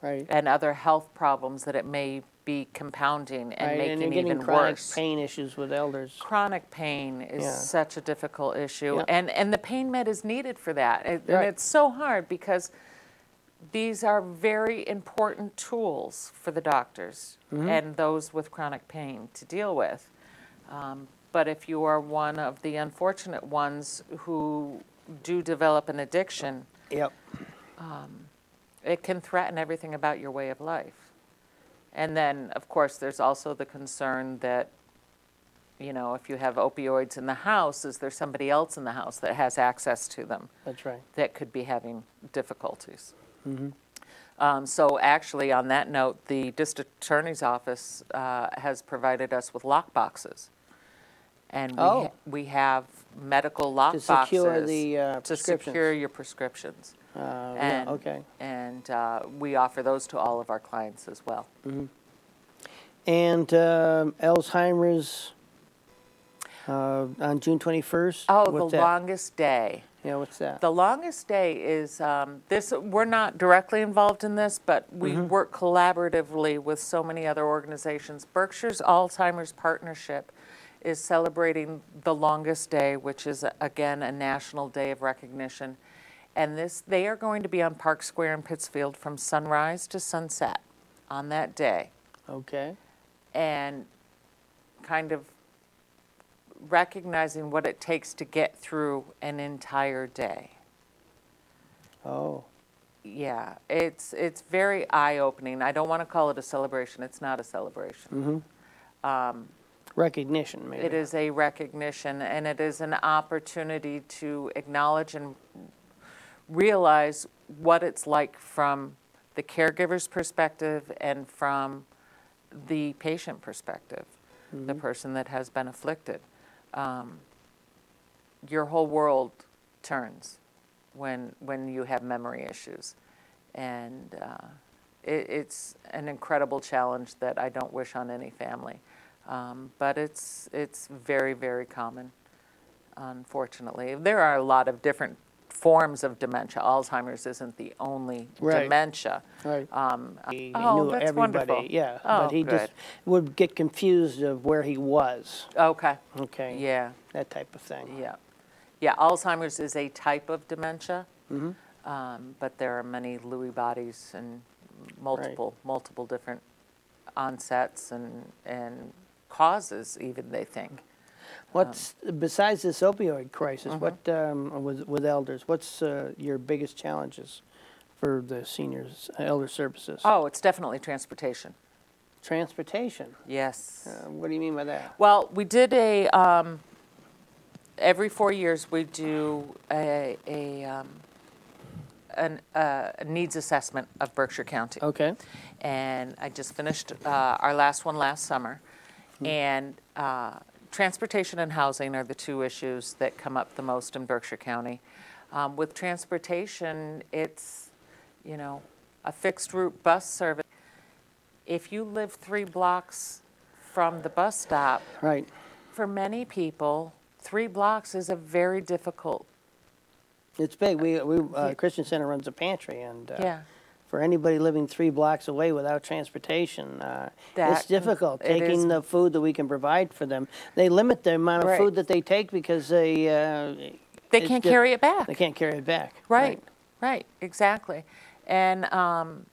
Right. and other health problems that it may be compounding and Right, and you're making getting even chronic worse. pain issues with elders. Chronic pain is Yeah. such a difficult issue, Yeah. and, and the pain med is needed for that. Right. And it's so hard because these are very important tools for the doctors Mm-hmm. and those with chronic pain to deal with. Um, But if you are one of the unfortunate ones who do develop an addiction, Yep. it can threaten everything about your way of life. And then, of course, there's also the concern that, you know, if you have opioids in the house, is there somebody else in the house that has access to them That's right. that could be having difficulties? Um, So actually, on that note, the district attorney's office uh, has provided us with lock boxes. And we, Oh. ha- we have medical lock To boxes. secure the uh, To prescriptions. secure your prescriptions. Uh, yeah, And- okay. And uh, we offer those to all of our clients as well. And um, Alzheimer's uh, on June 21st? Oh, What's the that? longest day. Yeah, what's that? The longest day is um, this. We're not directly involved in this, but we Mm-hmm. work collaboratively with so many other organizations. Berkshire's Alzheimer's Partnership is celebrating the longest day, which is again a national day of recognition. And this, they are going to be on Park Square in Pittsfield from sunrise to sunset on that day. Okay. and kind of recognizing what it takes to get through an entire day. Oh, Yeah, it's it's very eye-opening. I don't want to call it a celebration. It's not a celebration. Mm-hmm. Um, recognition, maybe. It is a recognition and it is an opportunity to acknowledge and realize what it's like from the caregiver's perspective and from the patient perspective, the person that has been afflicted. Um, your whole world turns when when you have memory issues, and uh, it, it's an incredible challenge that I don't wish on any family. Um, but it's it's very very common. unfortunately. There are a lot of different forms of dementia. Alzheimer's isn't the only Right. dementia. Right. Um, He oh, knew that's everybody, wonderful. yeah. Oh, But he just good. would get confused of where he was, Okay, okay? yeah, That type of thing. yeah. Yeah, Alzheimer's is a type of dementia, Mm-hmm. um, but there are many Lewy bodies and multiple, multiple different onsets and, and causes even, they think. What's, besides this opioid crisis, Mm-hmm. what, um, with, with elders, what's uh, your biggest challenges for the seniors, elder services? Oh, it's definitely transportation, Transportation, yes. Uh, what do you mean by that? Well, we did a, um, every four years, we do a, a, um, an, uh, a needs assessment of Berkshire County. Okay, And I just finished uh, our last one last summer. And uh, transportation and housing are the two issues that come up the most in Berkshire County. Um, With transportation, it's, you know, a fixed route bus service. If you live three blocks from the bus stop, right, for many people, three blocks is a very difficult, it's big, we, we, uh, Christian Center runs a pantry, and, uh, yeah. For anybody living three blocks away without transportation, uh, it's difficult it is. taking the food that we can provide for them. They limit the amount of Right. food that they take because they, uh, They it's can't carry it back. they can't carry it back. Right, right, exactly. And um,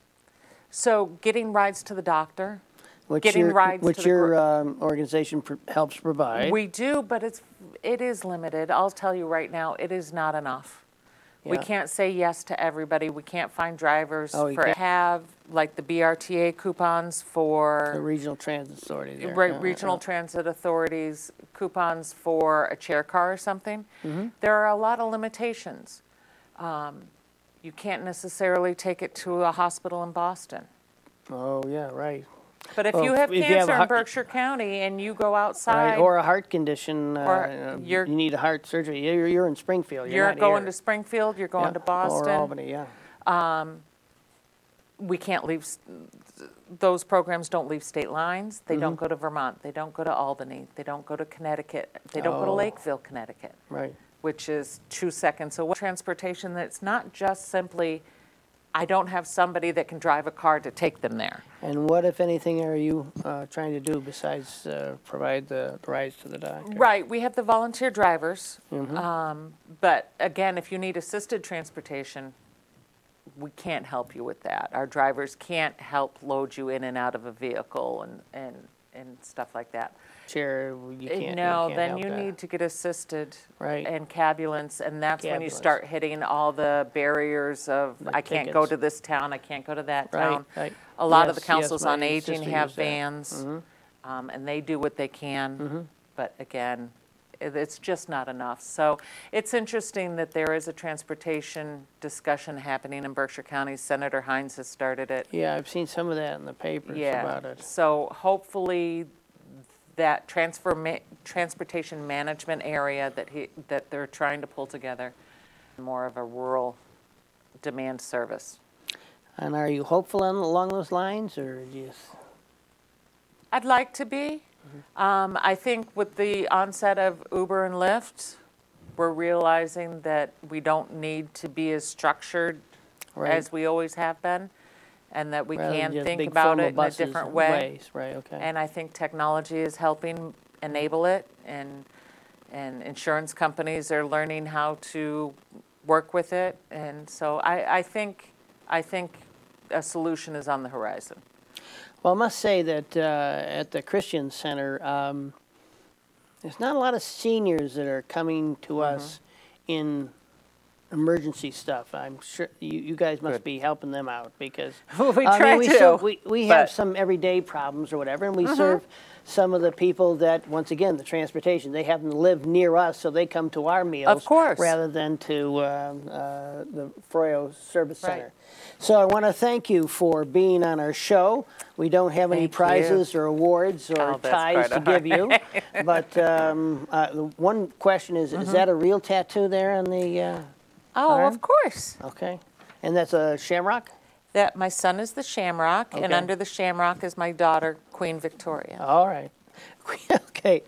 so getting rides to the doctor, Which Getting your, rides to which the your um, organization pr- helps provide. we do, but it's, it is limited. I'll tell you right now, it is not enough. We Yeah. can't say yes to everybody. We can't find drivers Oh, you for, can't. have like the BRTA coupons for. the regional transit authority there. right, yeah, regional transit authorities, coupons for a chair car or something. Mm-hmm. There are a lot of limitations. Um, You can't necessarily take it to a hospital in Boston. Oh, yeah, right. But if Well, you have if you have a cancer in heart- Berkshire County and you go Right, outside, or a heart condition, Or uh, you're- you need a heart surgery, you're, you're in Springfield, you're you're not going here. to Springfield, you're going Yeah, to Boston. Or Albany, yeah. We can't leave, s- those programs don't leave state lines. They Mm-hmm. don't go to Vermont. They don't go to Albany. They don't go to Connecticut. They don't go to Oh. Lakeville, Connecticut, Right. which is two seconds away. Transportation that's not just simply, I don't have somebody that can drive a car to take them there. And what, if anything, are you uh, trying to do besides uh, provide the rides to the doctor? Right, we have the volunteer drivers. Mm-hmm. um, But again, if you need assisted transportation, we can't help you with that. Our drivers can't help load you in and out of a vehicle and, and, and stuff like that. Chair, you Uh, can't, you No, can't then help you that. need to get assisted. Right. And cabulance, and that's when you start hitting all the barriers of, The I can't go tickets. to this town, I can't go to that Right, town. right. A lot of the Yes, yes, councils on my aging sister have used that. vans, um, and they do what they can. But again, it- it's just not enough. So it's interesting that there is a transportation discussion happening in Berkshire County. Senator Hinds has started it. Yeah, I've seen some of that in the papers Yeah. about it. So hopefully that transfer, ma- transportation management area that he, that they're trying to pull together, more of a rural demand service. And are you hopeful on, along those lines, or do you? s- I'd like to be. Um, I think with the onset of Uber and Lyft, we're realizing that we don't need to be as structured Right. as we always have been, and that we rather than can just think big about formal it in a buses different and way. ways? Right, okay. And I think technology is helping enable it, and, and insurance companies are learning how to work with it. And so I, I think, I think a solution is on the horizon. Well, I must say that uh, at the Christian Center, um, there's not a lot of seniors that are coming to Mm-hmm. us in emergency stuff. I'm sure you, you guys must Good. be helping them out because *laughs* We I mean, try we to, serve- we we have but- Mm-hmm. some everyday problems or whatever, and we serve some of the people that, once again, the transportation. They happen to live near us, so they come to our meals course. rather than to um, uh, the Froio Service Right. Center. So I want to thank you for being on our show. We don't have any Thank you. prizes or awards or Oh, that's ties quite to all give you. But um, uh, the one question is, Mm-hmm. is that a real tattoo there on the, uh, Oh, Alright. of course. okay? And that's a shamrock? That, my son is the Shamrock, and Okay. under the Shamrock is my daughter, Queen Victoria. All right. *laughs* Okay.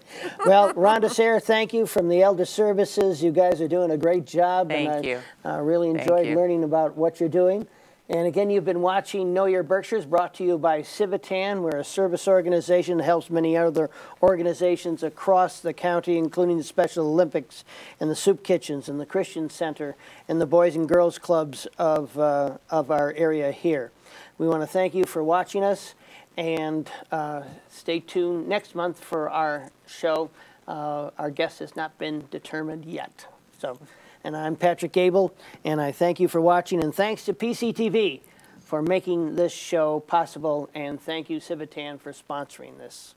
Well, Rhonda *laughs* Sayre, thank you from the Elder Services. You guys are doing a great job. Thank and you. I uh, really Thank enjoyed you. learning about what you're doing. And again, you've been watching Know Your Berkshires, brought to you by Civitan. We're a service organization that helps many other organizations across the county, including the Special Olympics and the Soup Kitchens and the Christian Center and the Boys and Girls Clubs of, uh, of our area here. We want to thank you for watching us and uh, stay tuned next month for our show. Uh, our guest has not been determined yet. So, and I'm Patrick Gable, and I thank you for watching. And thanks to PCTV for making this show possible. And thank you, Civitan, for sponsoring this.